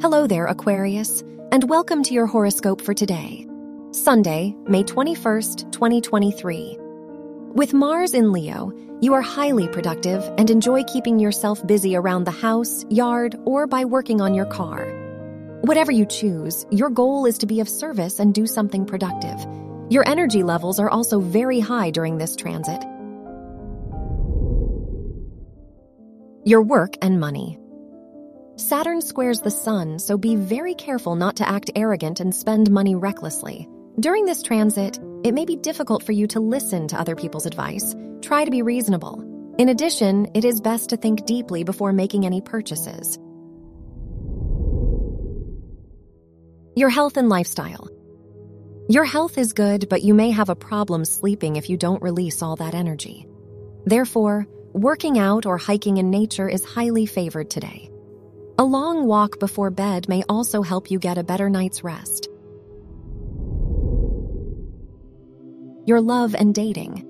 Hello there, Aquarius, and welcome to your horoscope for today, Sunday, May 21st, 2023. With Mars in Leo, you are highly productive and enjoy keeping yourself busy around the house, yard, or by working on your car. Whatever you choose, your goal is to be of service and do something productive. Your energy levels are also very high during this transit. Your work and money. Saturn squares the sun, so be very careful not to act arrogant and spend money recklessly. During this transit, it may be difficult for you to listen to other people's advice. Try to be reasonable. In addition, it is best to think deeply before making any purchases. Your health and lifestyle. Your health is good, but you may have a problem sleeping if you don't release all that energy. Therefore, working out or hiking in nature is highly favored today. A long walk before bed may also help you get a better night's rest. Your love and dating.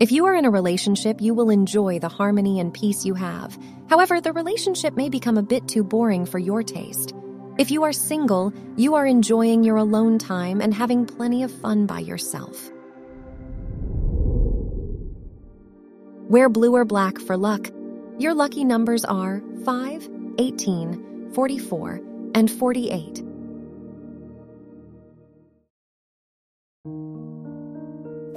If you are in a relationship, you will enjoy the harmony and peace you have. However, the relationship may become a bit too boring for your taste. If you are single, you are enjoying your alone time and having plenty of fun by yourself. Wear blue or black for luck. Your lucky numbers are 5, 18, 44, and 48.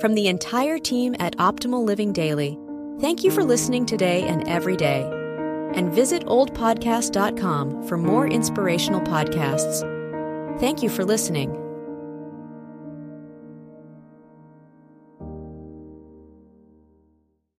From the entire team at Optimal Living Daily, thank you for listening today and every day. And visit oldpodcast.com for more inspirational podcasts. Thank you for listening.